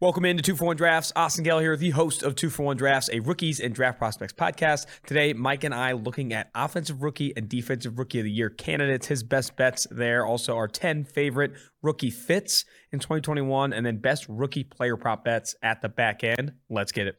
Welcome into Two for One Drafts. Austin Gayle here, the host of Two for One Drafts, a rookies and draft prospects podcast. Today, Mike and I looking at offensive rookie and defensive rookie of the year candidates, his best bets there. Also, our 10 favorite rookie fits in 2021, and then best rookie player prop bets at the back end. Let's get it.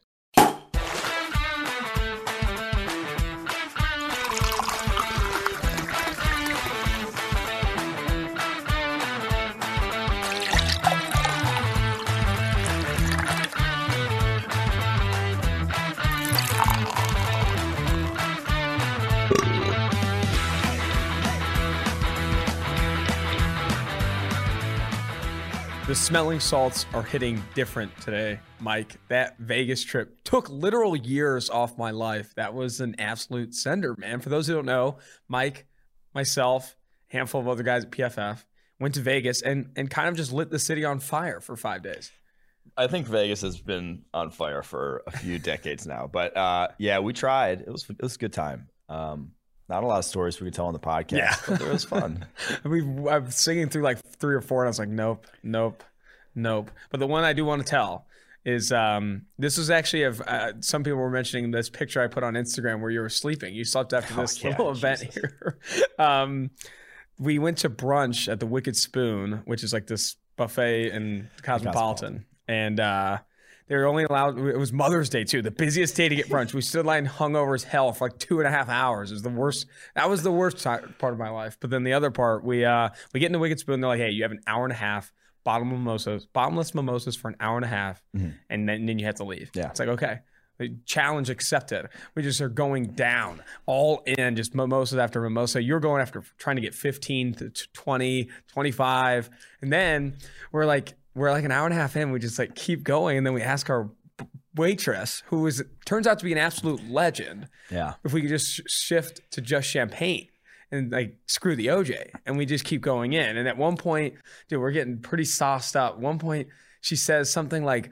The smelling salts are hitting different today, Mike. That Vegas trip took literal years off my life. That was an absolute sender, man. For those who don't know, Mike, myself, handful of other guys at PFF went to Vegas and and kind of just lit the city on fire for five days. I think Vegas has been on fire for a few decades now, but uh, yeah, we tried. It was it was a good time. Um, not a lot of stories we could tell on the podcast, Yeah. but it was fun. I mean, I'm singing through like three or four, and I was like, nope, nope, nope. But the one I do want to tell is um, this was actually of uh, some people were mentioning this picture I put on Instagram where you were sleeping. You slept after Oh, this yeah, little event Jesus. here. um, we went to brunch at the Wicked Spoon, which is like this buffet in Cosmopolitan, and uh, they were only allowed. It was Mother's Day too, the busiest day to get brunch. We stood line hungover as hell for like two and a half hours. It was the worst. That was the worst part of my life. But then the other part, we uh we get in the Wicked Spoon. They're like, hey, you have an hour and a half. Bottom mimosas, bottomless mimosas for an hour and a half, Mhm. and then, then you have to leave. Yeah. it's like okay, challenge accepted. We just are going down, all in, just mimosas after mimosa. You're going after trying to get 15 to 20, 25. And then we're like, we're like an hour and a half in. We just like keep going. And then we ask our waitress, who is turns out to be an absolute legend, Yeah, if we could just sh- shift to just champagne and like screw the OJ. And we just keep going in. And at one point, dude, we're getting pretty sauced up. One point, she says something like,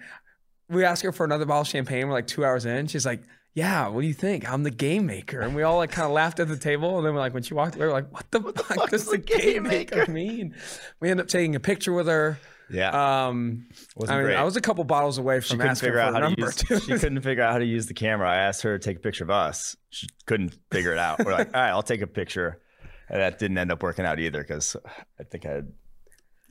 we ask her for another bottle of champagne. We're like two hours in. She's like, yeah, what do you think? I'm the game maker. And we all like kind of laughed at the table. And then we're like, when she walked away, we're like, what the, fuck, does the game maker mean? We end up taking a picture with her. Yeah. Um, Wasn't I mean, great. I was a couple bottles away she from couldn't asking figure for out a how to number. use. She couldn't figure out how to use the camera. I asked her to take a picture of us. She couldn't figure it out. We're like, all right, I'll take a picture. And that didn't end up working out either because I think I had.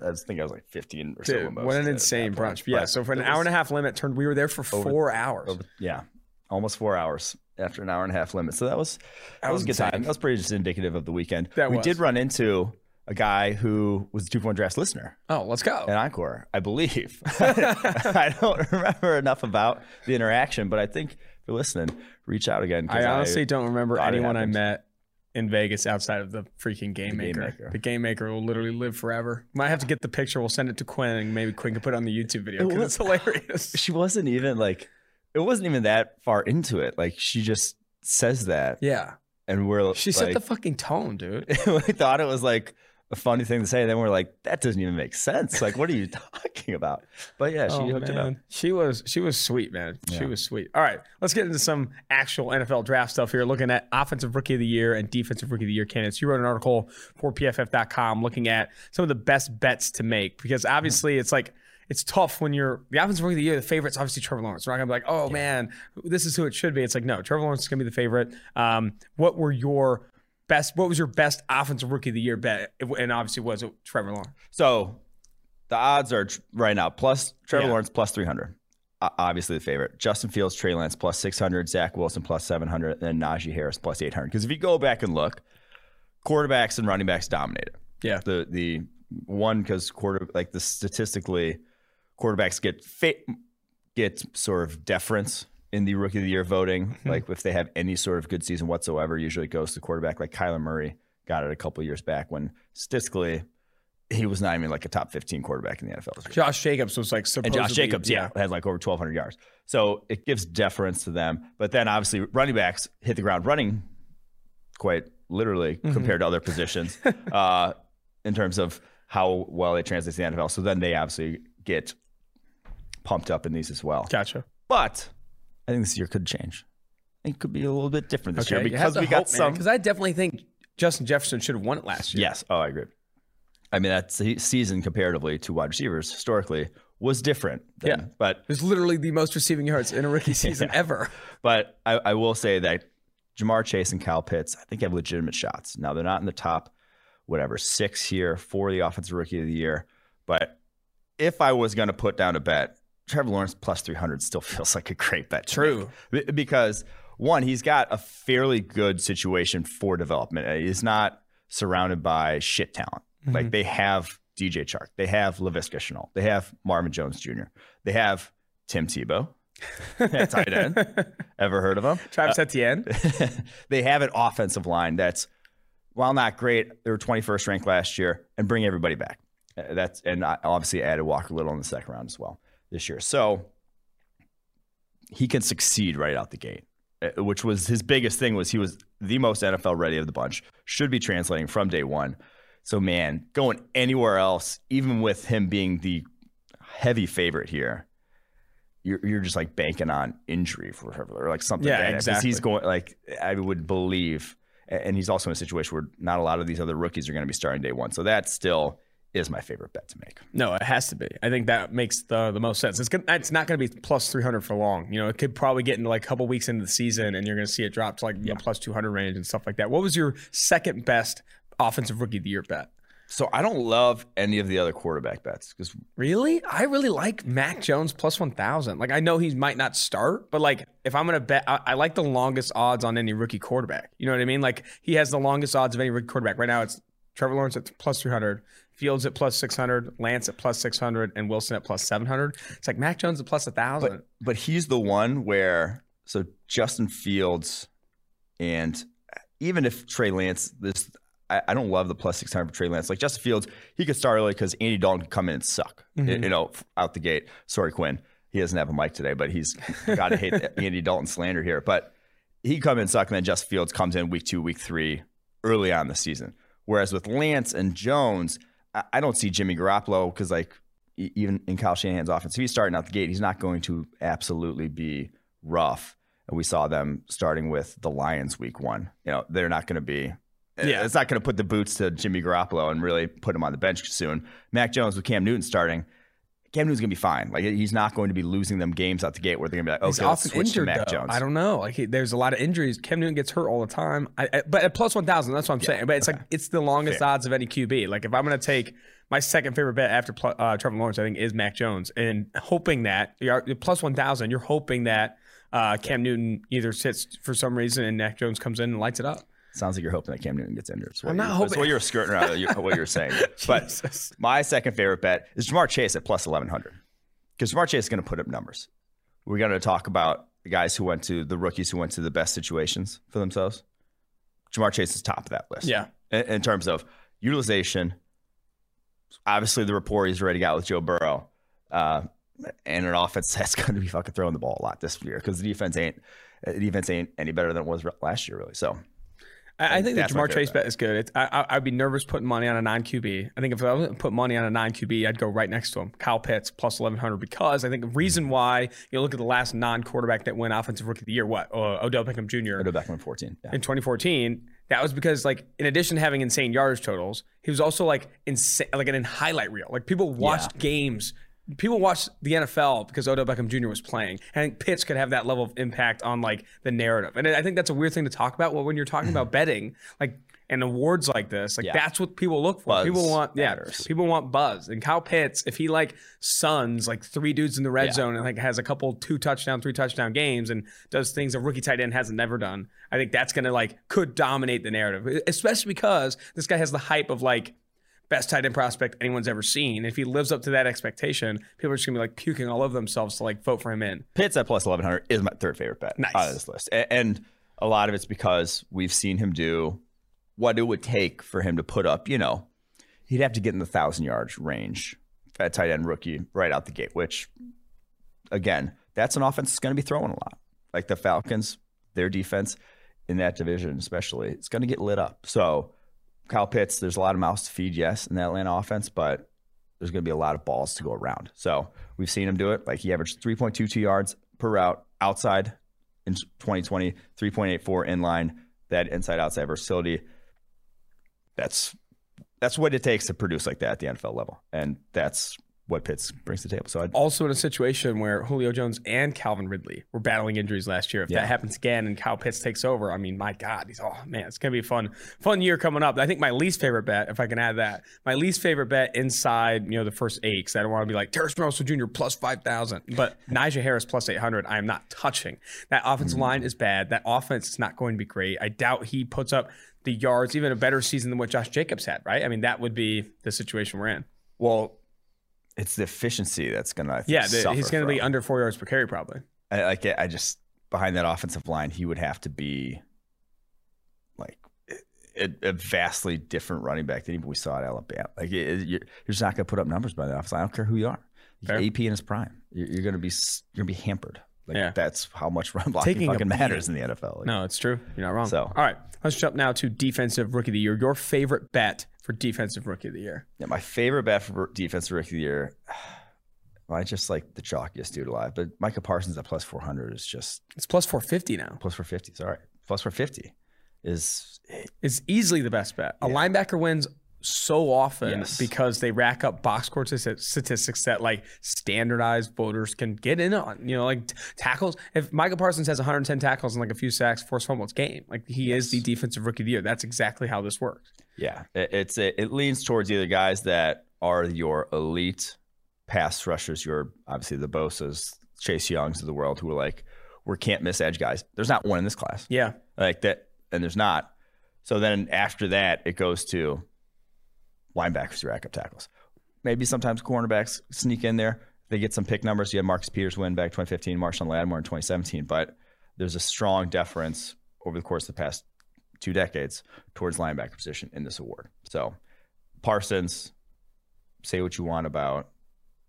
I think I was like 15 or so. Dude, mimosas what an insane brunch. Yeah, But so for an hour and a half limit, turned we were there for Over- four hours. over- yeah, almost four hours after an hour and a half limit. So that was that, was was a good insane. time. That was pretty just indicative of the weekend. That we was. did run into a guy who was a two for one drafts listener Oh, let's go. An Encore, I believe. I don't remember enough about the interaction, but I think if you're listening, reach out again. I honestly don't remember anyone I met in Vegas outside of the freaking game, The Game maker. Maker. The game maker will literally live forever. Might have to get the picture. We'll send it to Quinn and maybe Quinn can put it on the YouTube video It because it's hilarious. she wasn't even like it wasn't even that far into it. Like she just says that, yeah. and we're She like, set the fucking tone, dude. we thought it was like a funny thing to say. And then we're like, that doesn't even make sense. Like, what are you talking about? But yeah, she Oh, hooked it up. She was she was sweet, man. She was sweet. All right, let's get into some actual NFL draft stuff here. Looking at offensive rookie of the year and defensive rookie of the year candidates. You wrote an article for PFF.com looking at some of the best bets to make because obviously it's like it's tough when you're the offensive rookie of the year. The favorite's obviously Trevor Lawrence. We're not gonna be like, oh man, this is who it should be. It's like no, Trevor Lawrence is gonna be the favorite. Um, what were your best? What was your best offensive rookie of the year bet? And obviously was it Trevor Lawrence? So the odds are right now plus Trevor Yeah. Lawrence plus 300. Obviously the favorite. Justin Fields, Trey Lance plus 600, Zach Wilson plus 700, and then Najee Harris plus 800. Because if you go back and look, quarterbacks and running backs dominated. Yeah. The the one because quarter like the statistically quarterbacks get fa- get sort of deference in the rookie of the year voting. Like if they have any sort of good season whatsoever, usually it goes to quarterback. Like Kyler Murray got it a couple years back when statistically he was not even like a top 15 quarterback in the NFL. Josh Jacobs was like And Josh Jacobs, yeah, had like over 1,200 yards. So it gives deference to them. But then obviously running backs hit the ground running quite literally compared to other positions uh, in terms of how well they translate to the NFL. So then they obviously get pumped up in these as well. Gotcha. But I think this year could change. It could be a little bit different this year because we got hope, man, some. Because I definitely think Justin Jefferson should have won it last year. Yes. Oh, I agree. I mean, that se- season comparatively to wide receivers historically was different. Then. Yeah. But There's literally the most receiving yards in a rookie season ever. but I, I will say that Ja'Marr Chase and Kyle Pitts, I think have legitimate shots. Now they're not in the top, whatever, six here for the offensive rookie of the year. But if I was going to put down a bet, Trevor Lawrence plus 300 still feels like a great bet. True. Because one, he's got a fairly good situation for development. Uh, He's not surrounded by shit talent. Like they have DJ Chark, they have Laviska Shenault, they have Marvin Jones Jr., they have Tim Tebow, tight end. Ever heard of him? Travis Etienne. they have an offensive line that's, while not great, they were 21st ranked last year, and bring everybody back. Uh, That's and I obviously added Walker Little in the second round as well this year. So he can succeed right out the gate, uh, which was his biggest thing. Was he was the most NFL ready of the bunch. Should be translating from day one. So man, going anywhere else, even with him being the heavy favorite here, you're, you're just like banking on injury for Trevor or like something. Yeah, exactly. He's going like I would believe, and he's also in a situation where not a lot of these other rookies are going to be starting day one. So that's still is my favorite bet to make. No, it has to be. I think that makes the the most sense. It's gonna, it's not going to be plus 300 for long. You know, it could probably get into like a couple weeks into the season and you're going to see it drop to like the plus 200 range and stuff like that. What was your second best offensive rookie of the year bet? So I don't love any of the other quarterback bets because Really? I really like Mac Jones plus 1000. Like I know he might not start, but like if I'm going to bet I, I like the longest odds on any rookie quarterback. You know what I mean? Like he has the longest odds of any rookie quarterback. Right now it's Trevor Lawrence at plus 300, Fields at plus 600, Lance at plus 600 and Wilson at plus 700. It's like Mac Jones at plus 1000. but but he's the one where so Justin Fields and even if Trey Lance this I, I don't love the plus six hundred for Trey Lance. Like Justin Fields, he could start early because Andy Dalton could come in and suck. Mm-hmm. You know, out the gate. Sorry, Quinn. He doesn't have a mic today, but he's got to hate Andy Dalton slander here. But he come in and suck, and then Justin Fields comes in week two, week three, early on the season. Whereas with Lance and Jones, I, don't see Jimmy Garoppolo because like even in Kyle Shanahan's offense, if he's starting out the gate, he's not going to absolutely be rough. And we saw them starting with the Lions week one. You know, they're not going to be. Eh, yeah. It's not going to put the boots to Jimmy Garoppolo and really put him on the bench soon. Mac Jones with Cam Newton starting, Cam Newton's going to be fine. Like he's not going to be losing them games out the gate where they're going to be like, He's okay, let's often switch to Mac though. Jones. I don't know. Like he, there's a lot of injuries. Cam Newton gets hurt all the time. I, I- but at plus one thousand, that's what I'm saying. But it's like it's the longest odds of any QB. Like if I'm gonna take my second favorite bet after uh, Trevor Lawrence, I think is Mac Jones, and hoping that you're plus one thousand, you're hoping that uh, Cam Newton either sits for some reason and Mac Jones comes in and lights it up. Sounds like you're hoping that Cam Newton gets injured. I'm not hoping- That's what you're skirting around you- what you're saying. but my second favorite bet is Ja'Marr Chase at plus 1100 because Ja'Marr Chase is going to put up numbers. We're going to talk about the guys who went to the rookies who went to the best situations for themselves. Ja'Marr Chase is top of that list. Yeah. In, in terms of utilization, obviously the rapport he's already got with Joe Burrow, uh, and an offense that's going to be fucking throwing the ball a lot this year because the defense ain't the defense ain't any better than it was last year really. So I, I think the Ja'Marr Chase bet is good. It's, I, I, I'd be nervous putting money on a non QB. I think if I was to put money on a non QB, I'd go right next to him, Kyle Pitts plus eleven hundred. Because I think the reason why you look at the last non quarterback that went offensive rookie of the year, what uh, Odell Beckham Jr. go back in 14. Yeah. in 2014. That was because, like, in addition to having insane yards totals, he was also like insane, like an in highlight reel. Like people watched games. People watched the NFL because Odell Beckham Jr. was playing. And I think Pitts could have that level of impact on like the narrative. And I think that's a weird thing to talk about. Well, when you're talking about betting, like and awards like this, like Yeah. that's what people look for. Buzz people want, yeah, matters. people want buzz. And Kyle Pitts, if he like suns like three dudes in the red Yeah. zone and like has a couple two touchdown, three touchdown games and does things a rookie tight end hasn't never done, I think that's gonna like could dominate the narrative, especially because this guy has the hype of like best tight end prospect anyone's ever seen. If he lives up to that expectation, people are just gonna be like puking all over themselves to like vote for him in. Pitts at plus 1100 is my third favorite bet Nice. out of this list. And a lot of it's because we've seen him do what it would take for him to put up, you know, he'd have to get in the thousand yards range at tight end rookie right out the gate, which again, that's an offense that's going to be throwing a lot. Like the Falcons, their defense in that division, especially, it's going to get lit up. So Kyle Pitts, there's a lot of mouths to feed, yes, in the Atlanta offense, but there's going to be a lot of balls to go around. So we've seen him do it. Like he averaged 3.22 yards per route outside in 2020, 3.84 in line. That inside outside versatility. That's that's what it takes to produce like that at the NFL level, and that's what Pitts brings to the table. So I'd, also in a situation where Julio Jones and Calvin Ridley were battling injuries last year. If Yeah. that happens again and Kyle Pitts takes over, I mean, my God, he's oh man, it's gonna be a fun, fun year coming up. I think my least favorite bet, if I can add that, my least favorite bet inside, you know, the first eight, because I don't want to be like Terrace Marshall Jr. plus five thousand, but Najee Harris plus eight hundred, I am not touching. That offensive mm. line is bad. That offense is not going to be great. I doubt he puts up the yards, even a better season than what Josh Jacobs had. Right? I mean, that would be the situation we're in. well, it's the efficiency that's going to, I think, Yeah, the, he's going to be under four yards per carry probably. I, like I just behind that offensive line, he would have to be like a, a vastly different running back than even we saw at Alabama. Like it- you're, you're just not going to put up numbers by the offense. I don't care who you are. Fair. AP in his prime, you're, you're going to be you're going to be hampered. Like Yeah. that's how much run blocking Taking fucking matters in the NFL. Like, No, it's true. You're not wrong. So- all right, let's jump now to defensive rookie of the year. Your favorite bet for defensive rookie of the year? Yeah, my favorite bet for defensive rookie of the year. I just like the chalkiest dude alive, but Micah Parsons at plus 400 is just It's plus 450 now. plus 450. Sorry, plus 450 is It's easily the best bet. A linebacker wins so often Yes. because they rack up box score statistics that like standardized voters can get in on. You know, like t- tackles. If Micah Parsons has 110 tackles and like a few sacks, forced fumbles, game. Like he is the defensive rookie of the year. That's exactly how this works. Yeah, it, it's it, it leans towards either guys that are your elite pass rushers, your obviously the Bosa's, Chase Youngs of the world, who are like we're can't miss edge guys. There's not one in this class Yeah. like that, and there's not. So then after that, it goes to linebackers rack up tackles. Maybe sometimes cornerbacks sneak in there. They get some pick numbers. You had Marcus Peters win back 2015, Marshon Lattimore in 2017, but there's a strong deference over the course of the past two decades towards linebacker position in this award. So Parsons, say what you want about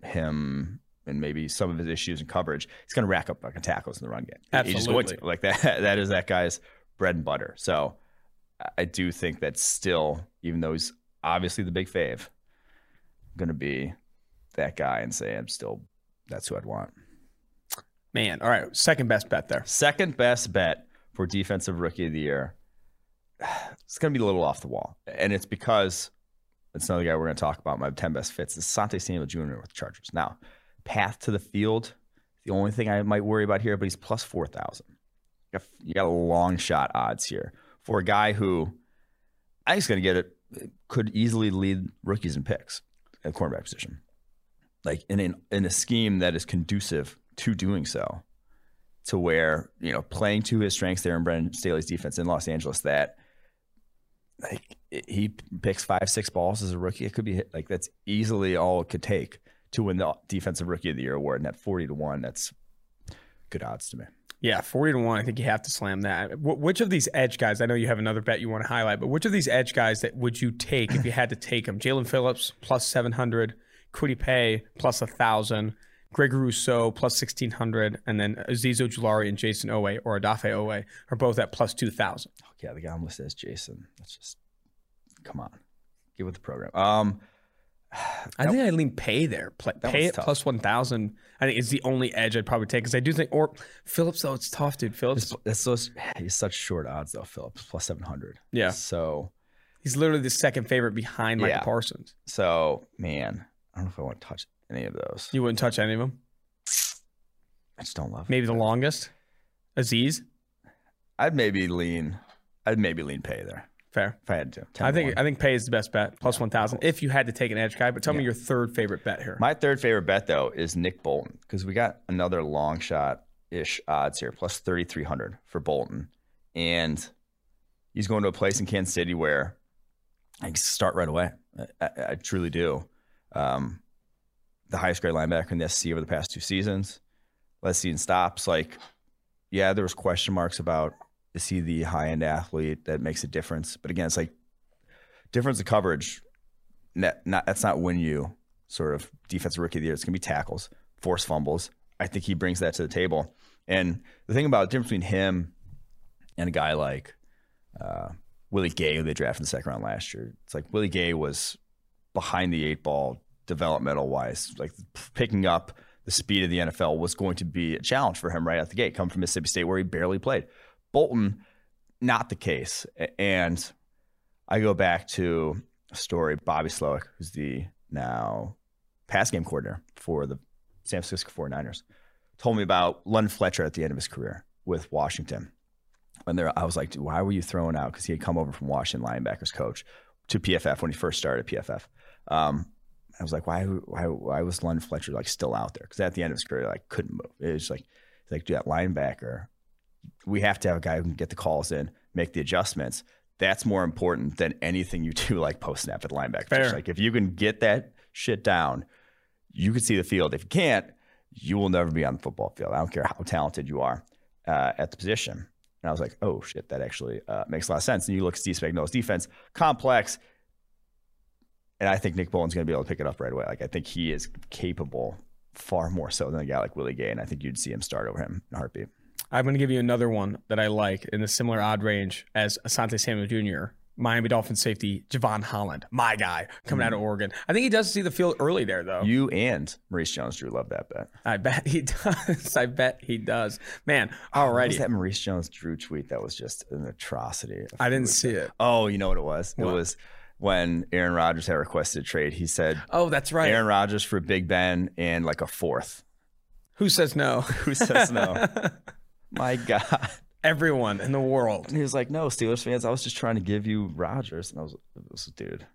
him and maybe some of his issues in coverage. He's going to rack up fucking tackles in the run game. Going to. Absolutely. like that. That is that guy's bread and butter. So I do think that still, even though he's obviously the big fave, going to be that guy and say I'm still that's who I'd want. Man. All right. Second best bet there. Second best bet for defensive rookie of the year. It's going to be a little off the wall, and it's because it's another guy we're going to talk about. My ten best fits is Sante Samuel Jr. with the Chargers. Now, path to the field. The only thing I might worry about here, but he's plus four thousand. You got a long shot odds here for a guy who I think to get it. Could easily lead rookies and picks at cornerback position, like in an, in a scheme that is conducive to doing so to where you know playing to his strengths there in Brandon Staley's defense in Los Angeles that like he picks five six balls as a rookie. It could be like that's easily all it could take to win the defensive rookie of the year award and at 40 to 1 that's good odds to me Yeah, 40 to 1. I think you have to slam that. Wh- Which of these edge guys, I know you have another bet you want to highlight, but which of these edge guys that would you take if you had to take them? Jaelan Phillips plus 700, Kwity Paye plus 1,000, Greg Rousseau plus 1,600, and then Azeez Ojulari and Jayson Oweh or Odafe Oweh are both at plus 2,000. oh, yeah the guy I'm listed as Jason that's just come on get with the program um I think I lean Paye there. Play, pay it tough. plus 1,000. I think it's the only edge I'd probably take because I do think, or Phillips, though, it's tough, dude. Phillips, that's so he's such short odds though Phillips plus 700 Yeah. so he's literally the second favorite behind Michael Yeah. Parsons. so man I don't know if I want to touch any of those You wouldn't touch any of them? I just don't love it. Maybe the longest. Azeez. I'd maybe lean. I'd maybe lean pay there Fair. if I had to. I think. I think Paye is the best bet. Plus one thousand. If you had to take an edge guy, but tell me your third favorite bet here. my third favorite bet though is Nick Bolton because we got another long shot ish odds here plus thirty three hundred for Bolton, and he's going to a place in Kansas City where I can start right away. I, I, I truly do. Um, the highest grade linebacker in the SEC over the past two seasons. Let's see in stops. Like, yeah, there was question marks about is see the high end athlete that makes a difference? But again, it's like difference of coverage. Not, not that's not when you sort of defensive rookie of the year. It's gonna be tackles, force fumbles. I think he brings that to the table. And the thing about the difference between him and a guy like uh, Willie Gay, who they drafted in the second round last year, it's like Willie Gay was behind the eight ball developmental wise, like picking up the speed of the NFL was going to be a challenge for him right out the gate, Come from Mississippi State where he barely played. Bolton, not the case. And I go back to a story, Bobby Slowik, who's the now pass game coordinator for the San Francisco 49ers, told me about London Fletcher at the end of his career with Washington. And there, I was like, why were you throwing out? Because he had come over from Washington linebackers coach to PFF when he first started at PFF. Um, I was like, why, why, why was London Fletcher like still out there? Because at the end of his career, like couldn't move. It was like, like, dude, that linebacker, we have to have a guy who can get the calls in, make the adjustments. That's more important than anything you do like post snap at linebacker. Like if you can get that shit down, you can see the field. If you can't, you will never be on the football field. I don't care how talented you are uh, at the position. And I was like, oh shit, that actually uh, makes a lot of sense. And you look at Steve Spagnuolo's defense, complex, and I think Nick Bolton's going to be able to pick it up right away. Like I think he is capable far more so than a guy like Willie Gay, and I think you'd see him start over him in a heartbeat. I'm going to give you another one that I like in a similar odd range as Asante Samuel Jr. Miami Dolphins safety Jevon Holland, my guy coming out of mm. Oregon. I think he does see the field early there, though. You and Maurice Jones-Drew love that bet. I bet he does. I bet he does. Man, was alrighty. that Maurice Jones-Drew tweet? That was just an atrocity. I didn't see it. Oh, you know what it was? What? It was when Aaron Rodgers had requested a trade. He said Oh, that's right. Aaron Rodgers for Big Ben and like a fourth. Who says no? Who says no? My God. Everyone in the world. And he was like, "No, Steelers fans, I was just trying to give you Rodgers." And I was, I was dude,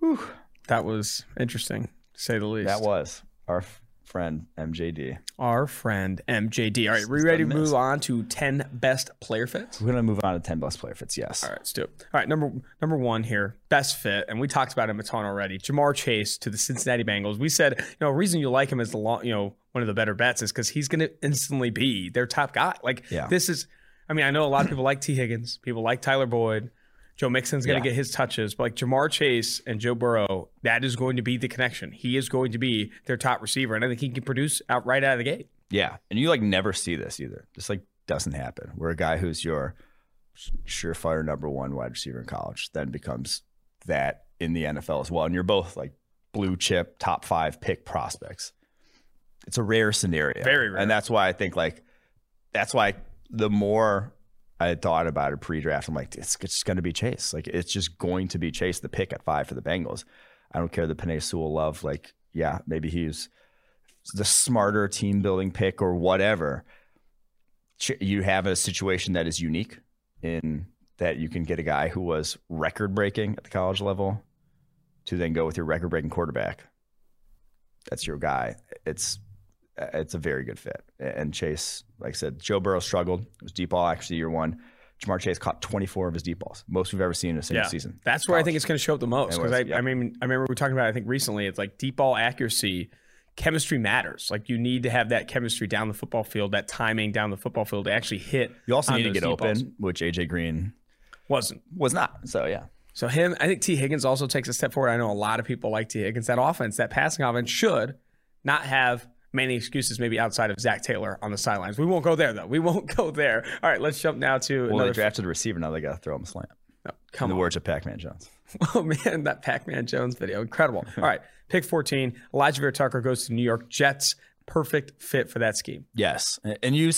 whew, That was interesting, to say the least. that was our friend MJD. our friend MJD. All right, we ready to move on to 10 best player fits? We're gonna move on to ten best player fits. Yes. All right, let's do it. All right, number number one here, best fit, and we talked about him a ton already. Ja'Marr Chase to the Cincinnati Bengals. We said, you know, reason you like him is the long, you know, one of the better bets is because he's going to instantly be their top guy. Like Yeah. this is, I mean, I know a lot of people like Tee Higgins, people like Tyler Boyd. Joe Mixon's going to Yeah. get his touches, but like Ja'Marr Chase and Joe Burrow, that is going to be the connection. He is going to be their top receiver, and I think he can produce out right out of the gate. Yeah, and you like never see this either. This like doesn't happen. Where a guy who's your surefire number one wide receiver in college then becomes that in the NFL as well, and you're both like blue chip top five pick prospects. It's a rare scenario, Very rare. and that's why I think like that's why the more I had thought about it pre-draft, I'm like, it's just going to be Chase. Like it's just going to be Chase, the pick at five for the Bengals. I don't care the Penei Sewell love. Like, yeah, maybe he's the smarter team building pick or whatever. You have a situation that is unique in that you can get a guy who was record breaking at the college level to then go with your record breaking quarterback. That's your guy. It's it's a very good fit. And Chase, like I said, Joe Burrow struggled. It was deep ball accuracy year one. Ja'Marr Chase caught 24 of his deep balls, most we've ever seen in a single season. That's where I think it's going to show up the most because I, yeah. I mean, I remember we were talking about. it, I think recently, it's like deep ball accuracy, chemistry matters. Like you need to have that chemistry down the football field, that timing down the football field to actually hit. You also need to get open, balls. which AJ Green Wasn't was not. So yeah. so him. I think Tee Higgins also takes a step forward. I know a lot of people like Tee Higgins. That offense, that passing offense, should not have many excuses. Maybe outside of Zac Taylor on the sidelines. We won't go there though. We won't go there. All right, let's jump now to Well, another. they drafted a receiver. Now they got to throw him a slant. no, In come the on. words of Pac-Man Jones. Oh man, that Pac-Man Jones video, incredible. All right, pick 14. Alijah Vera-Tucker goes to New York Jets. Perfect fit for that scheme. Yes, and you,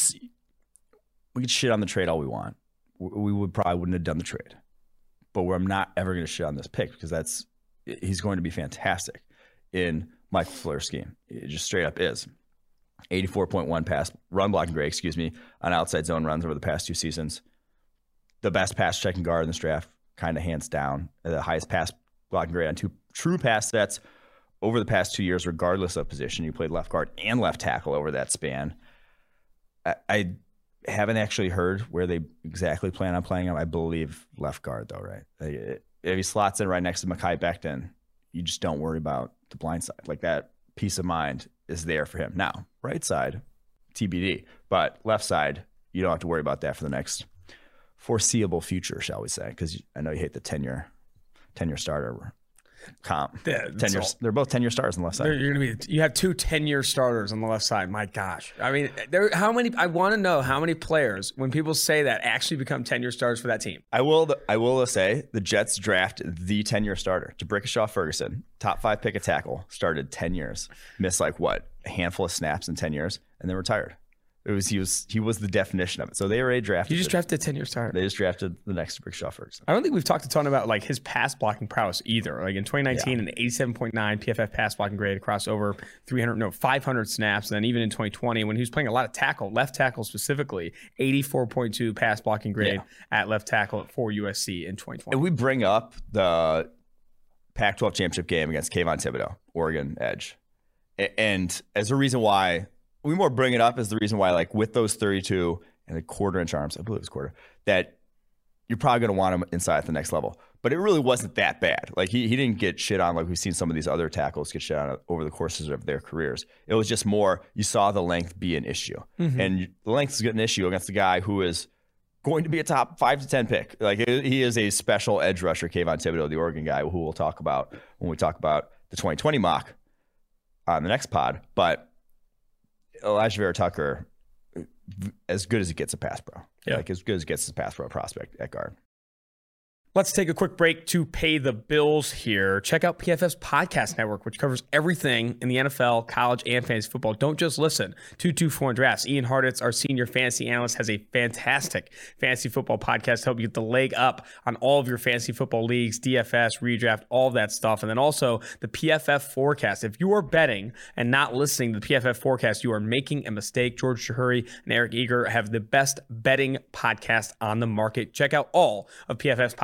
we could shit on the trade all we want. We would probably wouldn't have done the trade, but we're not ever going to shit on this pick because that's he's going to be fantastic in Fleur's scheme. It just straight up is. 84.1 pass run blocking grade, excuse me, on outside zone runs over the past two seasons. The best pass checking guard in this draft, kind of hands down. The highest pass blocking grade on two true pass sets over the past two years, regardless of position. You played left guard and left tackle over that span. I, I haven't actually heard where they exactly plan on playing him. I believe left guard, though, right? If he slots in right next to Mekhi Becton, you just don't worry about the blind side. Like that peace of mind is there for him. Now, right side, TBD, but left side, you don't have to worry about that for the next foreseeable future, shall we say? Because I know you hate the tenure, tenure starter comp. Yeah, they're both ten year stars on the left side. You're gonna be. You have two 10-year starters on the left side. My gosh. I mean, there. How many? I want to know how many players, when people say that, actually become 10-year stars for that team. I will. I will say the Jets draft the ten-year starter, D'Brickashaw Ferguson, top five pick a tackle, started ten years, missed like what a handful of snaps in ten years, and then retired. It was he was he was the definition of it. So they already drafted. You just drafted a ten year starter. They just drafted the next Rick Ferguson. I don't think we've talked a ton about like his pass blocking prowess either. Like in 2019, an 87.9 PFF pass blocking grade across over 300, no 500 snaps. And then even in 2020, when he was playing a lot of tackle, left tackle specifically, 84.2 pass blocking grade Yeah. at left tackle for USC in 2020. And we bring up the Pac-12 championship game against Kayvon Thibodeaux, Oregon Edge, and as a reason why we more bring it up as the reason why, like with those 32 and the quarter inch arms, I believe it was quarter, that you're probably going to want him inside at the next level. But it really wasn't that bad. Like he, he didn't get shit on like we've seen some of these other tackles get shit on over the courses of their careers. It was just more you saw the length be an issue, mm-hmm. and the length is an issue against a guy who is going to be a top five to ten pick. Like he he is a special edge rusher, Kayvon Thibodeaux, the Oregon guy, who we'll talk about when we talk about the 2020 mock on the next pod. But Alijah Vera-Tucker, as good as it gets a pass pro, Yeah. like as good as it gets a pass pro prospect at guard. Let's take a quick break to pay the bills here. Check out PFF's podcast network, which covers everything in the NFL, college, and fantasy football. Don't just listen. Four one drafts. Ian Hartitz, our senior fantasy analyst, has a fantastic fantasy football podcast to help you get the leg up on all of your fantasy football leagues, DFS, redraft, all that stuff. And then also the PFF forecast. If you are betting and not listening to the PFF forecast, you are making a mistake. George Chahrouri and Eric Eager have the best betting podcast on the market. Check out all of PFF's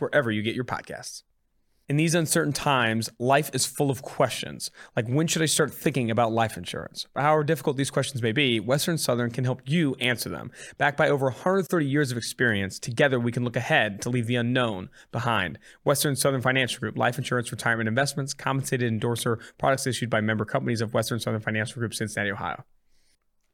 wherever you get your podcasts. In these uncertain times, life is full of questions. Like, when should I start thinking about life insurance? However difficult these questions may be, Western Southern can help you answer them. Backed by over 130 years of experience, together we can look ahead to leave the unknown behind. Western Southern Financial Group, life insurance, retirement investments, compensated endorser, products issued by member companies of Western Southern Financial Group, Cincinnati, Ohio.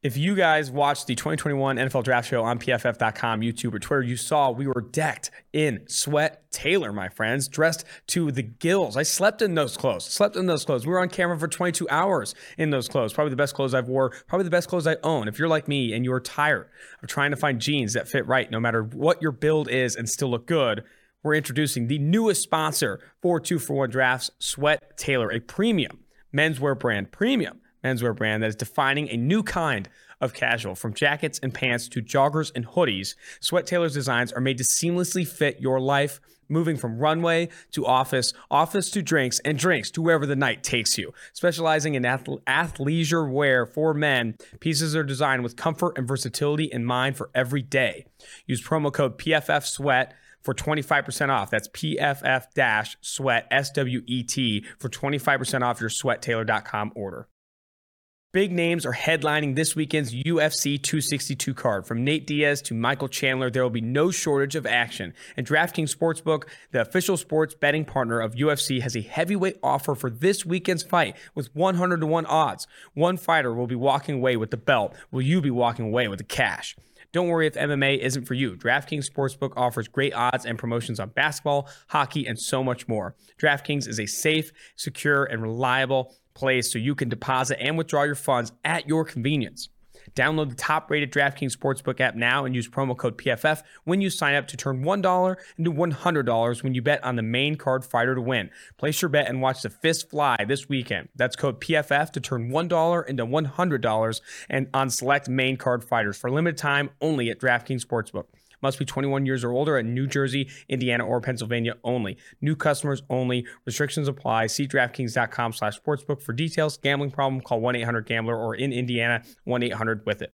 If you guys watched the 2021 NFL Draft Show on PFF.com, YouTube, or Twitter, you saw we were decked in sweat Tailor, my friends, dressed to the gills. I slept in those clothes. Slept in those clothes. We were on camera for 22 hours in those clothes. Probably the best clothes I've wore. Probably the best clothes I own. If you're like me and you're tired of trying to find jeans that fit right, no matter what your build is, and still look good, we're introducing the newest sponsor for two for one drafts, Sweat Tailor, a premium menswear brand. Premium menswear brand that is defining a new kind of casual. From jackets and pants to joggers and hoodies, Sweat Tailor's designs are made to seamlessly fit your life, moving from runway to office, office to drinks, and drinks to wherever the night takes you. Specializing in ath- athleisure wear for men, pieces are designed with comfort and versatility in mind for every day. Use promo code PFF Sweat for 25% off. That's PFF sweat, S W E T, for 25% off your sweattailor.com order. Big names are headlining this weekend's UFC 262 card. From Nate Diaz to Michael Chandler, there will be no shortage of action. And DraftKings Sportsbook, the official sports betting partner of UFC, has a heavyweight offer for this weekend's fight with 100 to 1 odds. One fighter will be walking away with the belt. Will you be walking away with the cash? Don't worry if MMA isn't for you. DraftKings Sportsbook offers great odds and promotions on basketball, hockey, and so much more. DraftKings is a safe, secure, and reliable place so you can deposit and withdraw your funds at your convenience. Download the top rated DraftKings Sportsbook app now and use promo code PFF when you sign up to turn $1 into $100 when you bet on the main card fighter to win. Place your bet and watch the fist fly this weekend. That's code PFF to turn $1 into $100 and on select main card fighters for limited time only at DraftKings Sportsbook. Must be 21 years or older at New Jersey, Indiana, or Pennsylvania only. New customers only. Restrictions apply. See DraftKings.com slash sportsbook for details. Gambling problem, call 1-800-GAMBLER or in Indiana, 1-800-WITH-IT.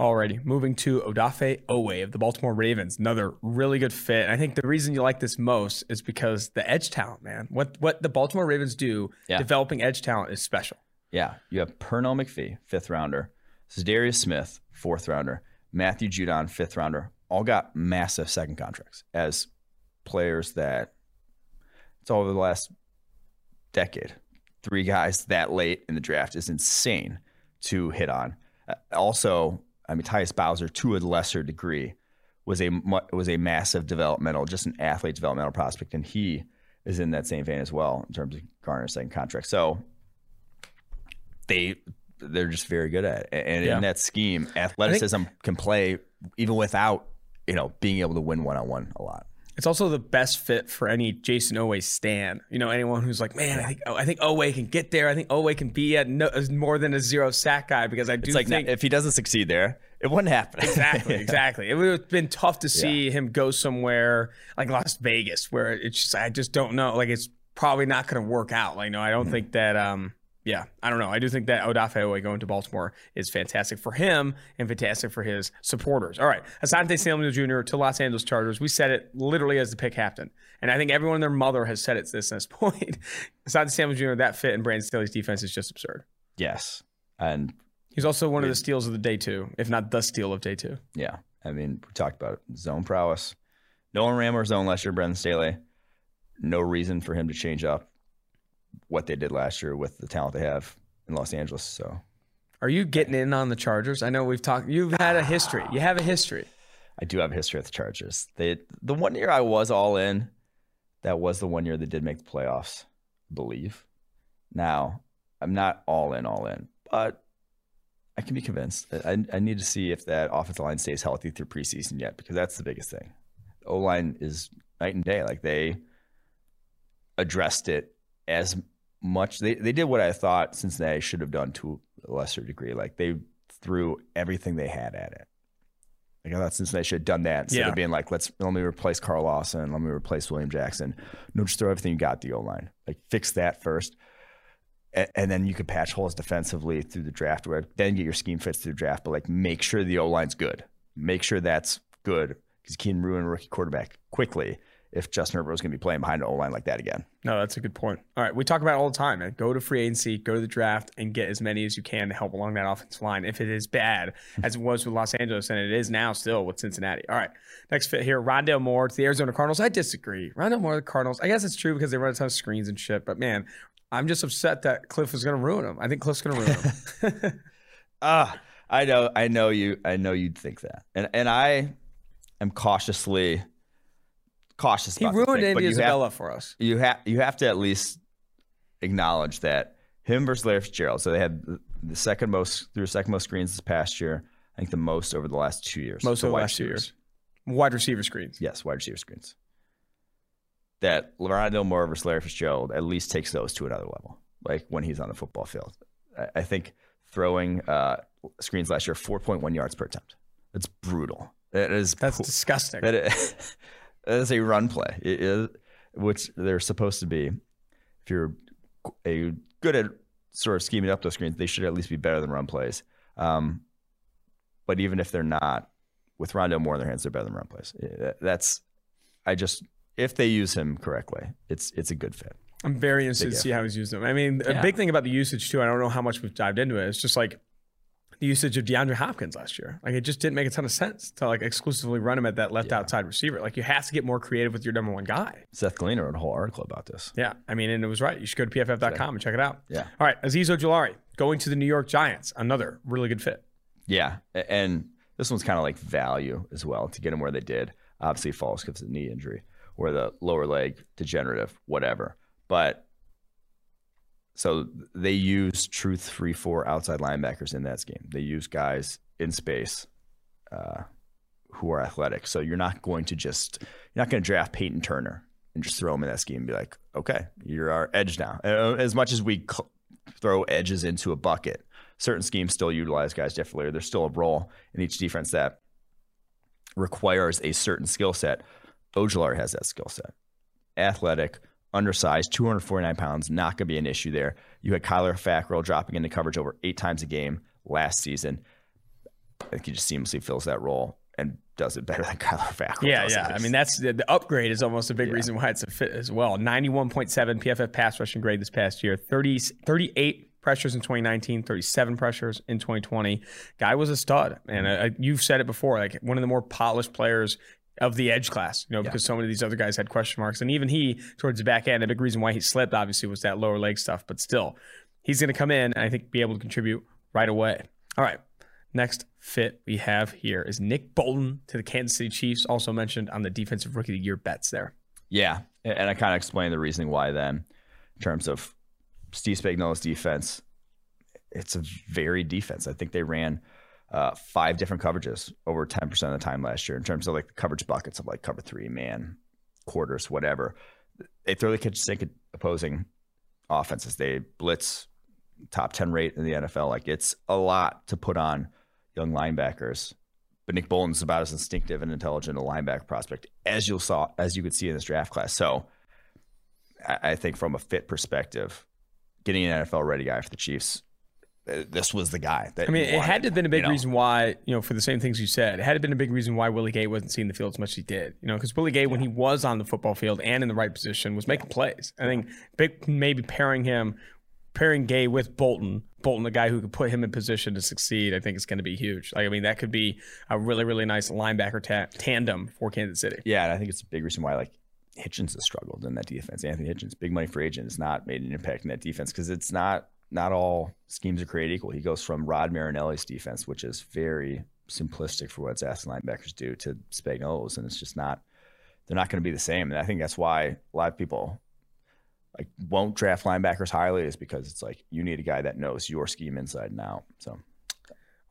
Alrighty, moving to Odafe Oweh of the Baltimore Ravens. Another really good fit. I think the reason you like this most is because the edge talent, man. What what the Baltimore Ravens do Yeah. developing edge talent is special. Yeah, you have Pernell McPhee, fifth rounder. Darius Smith, fourth rounder. Matthew Judon, fifth rounder. All got massive second contracts as players that it's all over the last decade. Three guys that late in the draft is insane to hit on. Uh, Also, I mean, Tyus Bowser, to a lesser degree, was a was a massive developmental, just an athlete developmental prospect, and he is in that same vein as well in terms of garnering second contract. So they they're just very good at it. And Yeah. in that scheme, athleticism can play even without you know being able to win one on one a lot. It's also the best fit for any Jayson Oweh stand. You know, anyone who's like, man, I think I think Oweh can get there. I think Oweh can be at no, more than a zero sack guy because I do It's like think if he doesn't succeed there, it wouldn't happen. Exactly, exactly. It would have been tough to see him go somewhere like Las Vegas, where it's just I just don't know. Like it's probably not going to work out. Like no, I don't think that. Um, yeah, I don't know. I do think that Odafe going to Baltimore is fantastic for him and fantastic for his supporters. All right, Asante Samuel Jr. to Los Angeles Chargers. We said it literally as the pick captain, and I think everyone and their mother has said it to this, this point. Asante Samuel Jr. That fit in Brandon Staley's defense is just absurd. yes, and He's also one of the steals of the day two, if not the steal of day two. yeah, I mean we talked about it. Zone prowess. No one ran more zone last year. Brandon Staley. No reason for him to change up what they did last year with the talent they have in Los Angeles. So Are you getting in on the Chargers? I know we've talked. You've had a history. You have a history. I do have a history with the Chargers. They the one year I was all in, that was the one year they did make the playoffs, I believe. Now I'm not all in, all in, but I can be convinced. I, I need to see if that offensive line stays healthy through preseason yet, because that's the biggest thing. O line is night and day. Like they addressed it as much. They they did what I thought Cincinnati should have done to a lesser degree. Like they threw everything they had at it. Like I thought Cincinnati should have done that instead Yeah. of being like, let's let me replace Carl Lawson, let me replace William Jackson. No, just throw everything you got at the O line. Like fix that first. And then you could patch holes defensively through the draft, where then get your scheme fits through the draft. But like, make sure the O line's good. Make sure that's good because you can ruin a rookie quarterback quickly if Justin Herbert was going to be playing behind an O line like that again. No, that's a good point. All right, we talk about it all the time, man. Go to free agency, go to the draft, and get as many as you can to help along that offensive line. If it is bad, as it was with Los Angeles, and it is now still with Cincinnati. All right, next fit here, Rondale Moore to the Arizona Cardinals. I disagree. Rondale Moore, the Cardinals. I guess it's true because they run a ton of screens and shit. But man, I'm just upset that Cliff is going to ruin him. I think Cliff's going to ruin him. Ah, I know, I know you, I know you'd think that, and and I am cautiously cautious. he ruined Andy you have- for us. you have you have to at least acknowledge that him versus Larry Fitzgerald. So they had the- second most through second most screens this past year. I think the most over the last two years. Most for of the last two years. Wide receiver screens. Yes, wide receiver screens. That Rondale Moore versus Larry Fitzgerald at least takes those to another level. Like when he's on the football field, I, I think throwing uh, screens last year, four point one yards per attempt. That's brutal. That is That's disgusting. that is, that is a run play, it is, which they're supposed to be. If you're a good at sort of scheming up those screens, they should at least be better than run plays. Um, but even if they're not, with Rondo more in their hands, they're better than run plays. That's I just if they use him correctly, it's it's a good fit. I'm very interested to see how he's used them. I mean, a Yeah. big thing about the usage too. I don't know how much we've dived into it. It's just like the usage of DeAndre Hopkins last year. Like it just didn't make a ton of sense to like exclusively run him at that left outside receiver. Like you have to get more creative with your number one guy. Seth Galina wrote a whole article about this. Yeah, I mean, and it was right. You should go to pff.com and check it out. Yeah. All right, Azeez Ojulari going to the New York Giants. Another really good fit. Yeah, and this one's kind of like value as well to get him where they did. Obviously, falls because of the knee injury or the lower leg degenerative, whatever. But so they use true three four outside linebackers in that scheme. They use guys in space uh, who are athletic. So you're not going to just you're not going to draft Payton Turner and just throw him in that scheme and be like, okay, you're our edge now. As much as we cl- throw edges into a bucket, certain schemes still utilize guys differently. There's still a role in each defense that requires a certain skill set. Ojulari has that skill set. Athletic, undersized, 249 pounds, not going to be an issue there. You had Kyler Fackrell dropping into coverage over eight times a game last season. I think he just seamlessly fills that role and does it better than Kyler Fackrell. Yeah, does. yeah. I mean, that's the, the upgrade is almost a big reason why it's a fit as well. 91.7 PFF pass rushing grade this past year, 30, 38 pressures in 2019, 37 pressures in 2020. Guy was a stud. And uh, you've said it before, like one of the more polished players of the edge class, you know, because so many of these other guys had question marks. And even he, towards the back end, a big reason why he slipped, obviously, was that lower leg stuff. But still, he's going to come in and I think be able to contribute right away. All right. Next fit we have here is Nick Bolton to the Kansas City Chiefs, also mentioned on the defensive rookie of the year bets there. Yeah, and and I kind of explained the reasoning why then, in terms of Steve Spagnuolo's defense. It's a varied defense. I think they ran uh, five different coverages over ten percent of the time last year in terms of like the coverage buckets of like cover three, man, quarters, whatever. They throw the kitchen sink opposing offenses. They blitz top 10 rate in the NFL. Like it's a lot to put on young linebackers. But Nick Bolton's about as instinctive and intelligent a linebacker prospect as you saw as you could see in this draft class. So I think from a fit perspective, getting an NFL ready guy for the Chiefs this was the guy. That I mean, it had to have been a big you know? reason why, you know, for the same things you said, it had to have been a big reason why Willie Gay wasn't seeing the field as much as he did. You know, because Willie Gay, when he was on the football field and in the right position, was making plays. I think big, maybe pairing him, pairing Gay with Bolton, Bolton, the guy who could put him in position to succeed, I think is going to be huge. Like, I mean, that could be a really, really nice linebacker ta- tandem for Kansas City. Yeah, and I think it's a big reason why like Hitchens has struggled in that defense. Anthony Hitchens, big money for agent, has not made an impact in that defense because it's not not all schemes are created equal. He goes from Rod Marinelli's defense, which is very simplistic for what asked linebackers do, to Spagnuolo's, and it's just not. They're not going to be the same, and I think that's why a lot of people like won't draft linebackers highly is because it's like you need a guy that knows your scheme inside and out. So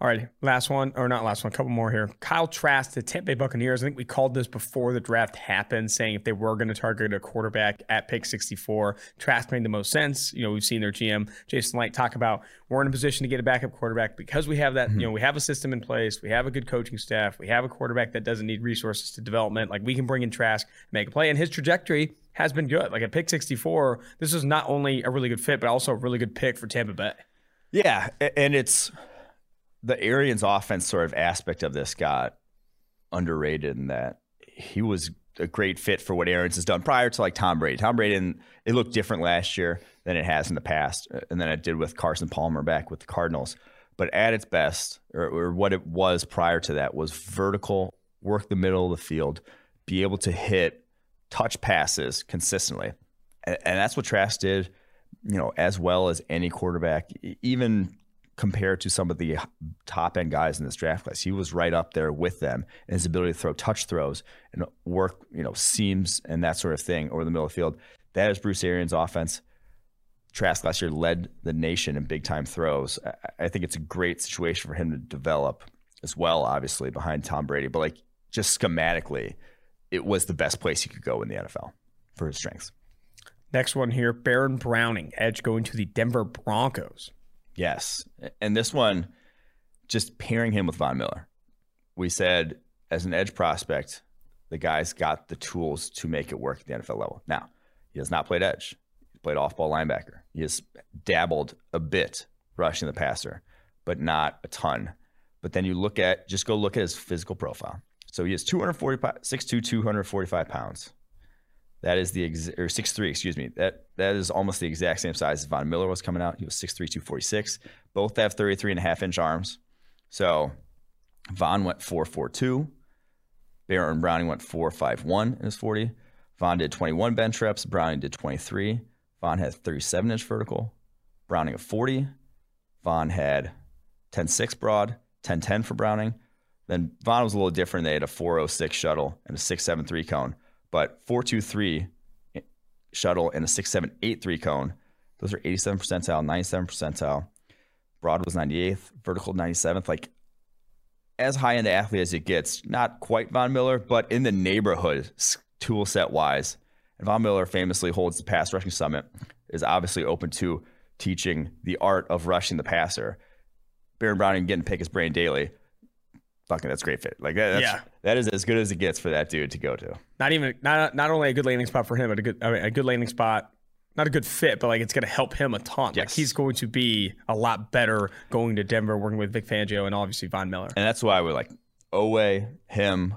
All right, last one, or not last one, a couple more here. Kyle Trask, the Tampa Bay Buccaneers. I think we called this before the draft happened, saying if they were going to target a quarterback at pick 64, Trask made the most sense. You know, we've seen their GM, Jason Licht, talk about we're in a position to get a backup quarterback because we have that, mm-hmm. you know, we have a system in place, we have a good coaching staff, we have a quarterback that doesn't need resources to development. Like we can bring in Trask, make a play, and his trajectory has been good. Like at pick 64, this is not only a really good fit, but also a really good pick for Tampa Bay. Yeah, and it's the Arians offense sort of aspect of this got underrated in that he was a great fit for what Arians has done prior to like Tom Brady. Tom Brady, and it looked different last year than it has in the past, uh, and then it did with Carson Palmer back with the Cardinals. But at its best, or, or what it was prior to that, was vertical, work the middle of the field, be able to hit touch passes consistently, and, and that's what Trask did. You know, as well as any quarterback, even compared to some of the top end guys in this draft class. He was right up there with them in his ability to throw touch throws and work, you know, seams and that sort of thing over the middle of the field. That is Bruce Arians' offense. Trask last year led the nation in big time throws. I think it's a great situation for him to develop as well, obviously, behind Tom Brady. But like just schematically, it was the best place he could go in the NFL for his strengths. Next one here, Baron Browning, edge going to the Denver Broncos. Yes. And this one, just pairing him with Von Miller. We said as an edge prospect, the guy's got the tools to make it work at the NFL level. Now, he has not played edge. He's played off ball linebacker. He has dabbled a bit rushing the passer, but not a ton. But then you look at, just go look at his physical profile. So he is 245, 6'2, 245 pounds. That is the ex- or six three, excuse me. That that is almost the exact same size as Von Miller was coming out. He was 6'3", 246. Both have 33 and a half inch arms. So Von went 4'4'2. Baron Browning went 4'5'1 in his 40. Von did 21 bench reps. Browning did 23. Von had 37 inch vertical. Browning a 40. Von had 10'6 broad, 10'10 for Browning. Then Von was a little different. They had a 406 shuttle and a 673 cone but 423 eh, shuttle and a 6783 cone. Those are 87 percentile, 97 percentile. Broad was 98th, vertical 97th. Like as high end athlete as it gets, not quite Von Miller, but in the neighborhood tool set wise. And Von Miller famously holds the pass rushing summit, is obviously open to teaching the art of rushing the passer. Baron Browning getting pick his brain daily fucking that's great fit. Like that, that's, Yeah. that is as good as it gets for that dude to go to. Not even not not only a good landing spot for him, but a good I mean, a good landing spot. Not a good fit, but like it's going to help him a ton. Like he's going to be a lot better going to Denver, working with Vic Fangio and obviously Von Miller. And that's why we're like, Owe, him,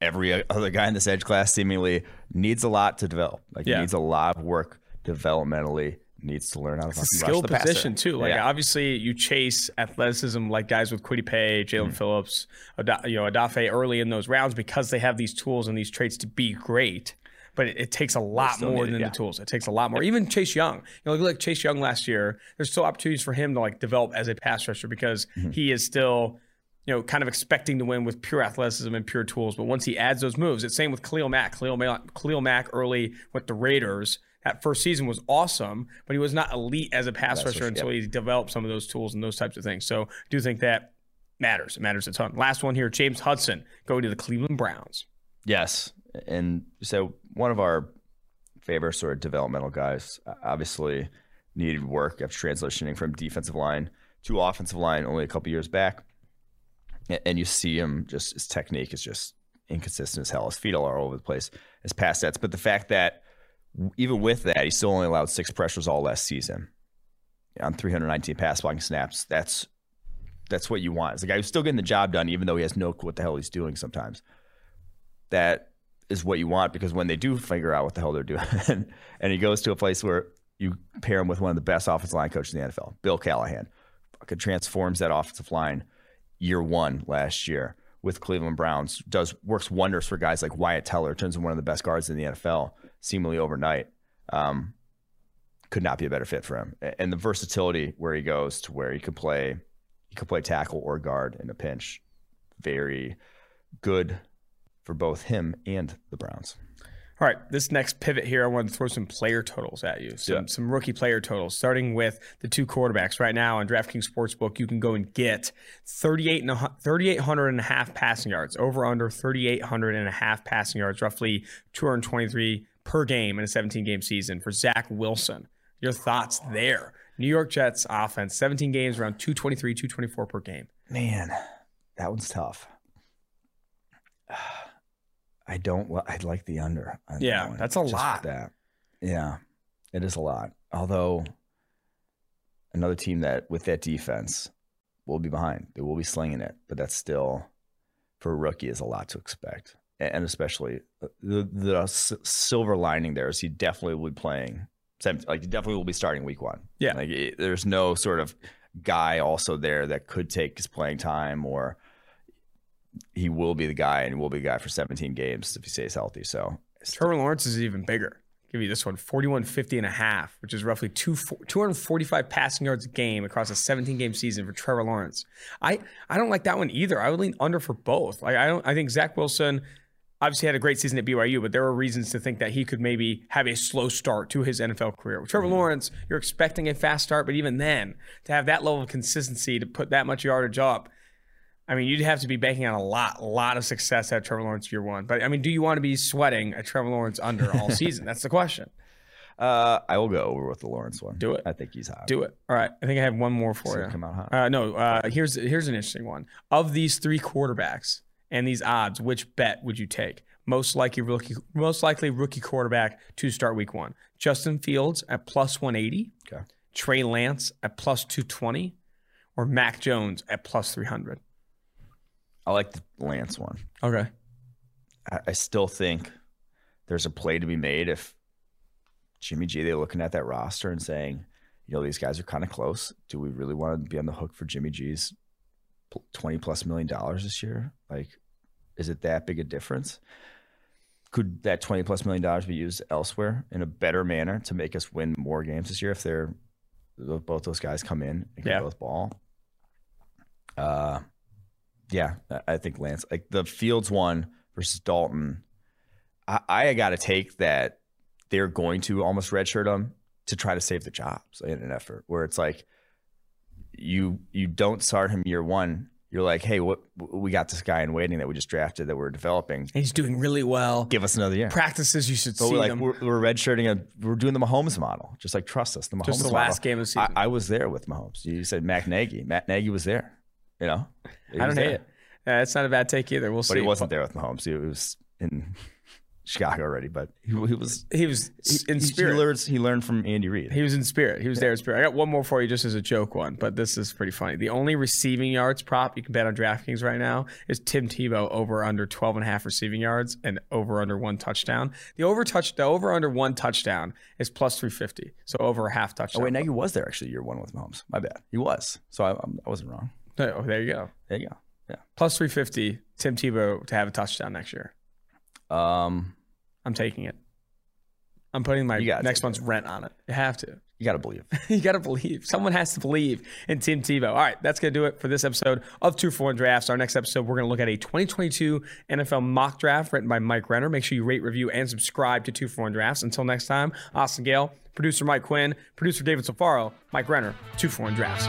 every other guy in this edge class seemingly needs a lot to develop. Like Yeah. he needs a lot of work developmentally. Needs to learn how to It's a skill the passer. position too. Like Yeah. obviously you chase athleticism like guys with Kwity Paye, Jaelan Mm-hmm. Phillips, Ada- you know Odafe early in those rounds because they have these tools and these traits to be great. But it, it takes a lot more need it, than yeah. the tools. It takes a lot more. Even Chase Young, you know, look like Chase Young last year. There's still opportunities for him to like develop as a pass rusher because Mm-hmm. he is still you know, kind of expecting to win with pure athleticism and pure tools. But once he adds those moves, it's same with Khalil Mack. Khalil Mack, Khalil Mack early with the Raiders. That first season was awesome, but he was not elite as a pass That's rusher until he developed some of those tools and those types of things. So I do think that matters. It matters a ton. Last one here, James Hudson going to the Cleveland Browns. Yes, and so one of our favorite sort of developmental guys obviously needed work after transitioning from defensive line to offensive line only a couple years back, and you see him just his technique is just inconsistent as hell. His feet are all over the place. His pass sets, but the fact that even with that, he still only allowed six pressures all last season on 319 pass blocking snaps. That's that's what you want. It's a guy who's still getting the job done, even though he has no clue what the hell he's doing sometimes. That is what you want because when they do figure out what the hell they're doing, and he goes to a place where you pair him with one of the best offensive line coaches in the NFL, Bill Callahan, fucking transforms that offensive line year one last year with Cleveland Browns, does works wonders for guys like Wyatt Teller, turns into one of the best guards in the NFL seemingly overnight. Um, could not be a better fit for him, and the versatility where he goes to where he could play he could play tackle or guard in a pinch. Very good for both him and the Browns. All right, this next pivot here, I want to throw some player totals at you, some, yeah. some rookie player totals, starting with the two quarterbacks. Right now on DraftKings Sportsbook, you can go and get 38 and a, 3,800 and a half passing yards, over under 3,800 and a half passing yards, roughly 223 per game in a 17 game season for Zach Wilson. Your thoughts there? New York Jets offense, 17 games, around 223, 224 per game. Man, that one's tough. I don't. I'd like the under. yeah, that that's a lot. That, yeah, it is a lot. Although another team that with that defense will be behind. They will be slinging it, but that's still for a rookie is a lot to expect, and especially uh, the the silver lining there is he definitely will be playing like he definitely will be starting week one. Yeah, like it, there's no sort of guy also there that could take his playing time or he will be the guy and he will be the guy for 17 games if he stays healthy. So Trevor Lawrence is even bigger. I'll give you this one 4150 and a half, which is roughly two, 245 passing yards a game across a 17 game season for Trevor Lawrence. I, I don't like that one either. I would lean under for both. Like I don't I think Zach Wilson obviously had a great season at BYU, but there are reasons to think that he could maybe have a slow start to his NFL career. With Trevor mm-hmm. Lawrence, you're expecting a fast start, but even then, to have that level of consistency to put that much yardage up, I mean, you'd have to be banking on a lot, a lot of success at Trevor Lawrence year one. But I mean, do you want to be sweating a Trevor Lawrence under all season? That's the question. Uh, I will go over with the Lawrence one. Do it. I think he's hot. Do it. All right. I think I have one more for so you. Come out hot. Uh, no. Uh, here's here's an interesting one. Of these three quarterbacks and these odds, which bet would you take? Most likely rookie, most likely rookie quarterback to start week one. Justin Fields at plus 180. Okay. Trey Lance at plus 220, or Mac Jones at plus 300. I like the Lance one. Okay. I, I still think there's a play to be made if Jimmy G, they're looking at that roster and saying, you know, these guys are kind of close. Do we really want to be on the hook for Jimmy G's 20 plus million dollars this year? Like, is it that big a difference? Could that 20 plus million dollars be used elsewhere in a better manner to make us win more games this year if they're both those guys come in and can yeah. both ball? Uh, yeah, I think Lance, like the Fields one versus Dalton, I, I got to take that they're going to almost redshirt them to try to save the jobs in an effort where it's like you you don't start him year one. You're like, hey, what we got this guy in waiting that we just drafted that we're developing. He's doing really well. Give us another year. Practices, you should but see we're like, them. We're, we're redshirting a. We're doing the Mahomes model. Just like trust us. The Mahomes just the model. last game of season. I, I, was there with Mahomes. You said Matt Nagy. Matt Nagy was there. You know, I don't hate it. Yeah, it's not a bad take either. We'll but see. But he wasn't there with Mahomes. He was in Chicago already, but he, he was he was in spirit. He learned, he learned from Andy Reid. He was in spirit. He was there in spirit. I got one more for you, just as a joke one, but this is pretty funny. The only receiving yards prop you can bet on DraftKings right now is Tim Tebow over under 12 and a half receiving yards and over under one touchdown. The over touch the over under one touchdown is plus 350, so over a half touchdown. Oh wait, Nagy was there actually year one with Mahomes. My bad, he was. So I, I wasn't wrong. Oh, there you go. There you go. Yeah. Plus 350, Tim Tebow to have a touchdown next year. Um, I'm taking it. I'm putting my next month's rent on it. You have to. You got to believe. you got to believe. Someone has to believe in Tim Tebow. All right, that's going to do it for this episode of Two for One Drafts. Our next episode, we're going to look at a 2022 NFL mock draft written by Mike Renner. Make sure you rate, review, and subscribe to Two for One Drafts. Until next time, Austin Gayle, producer Mike Quinn, producer David Safaro, Mike Renner, Two for One Drafts.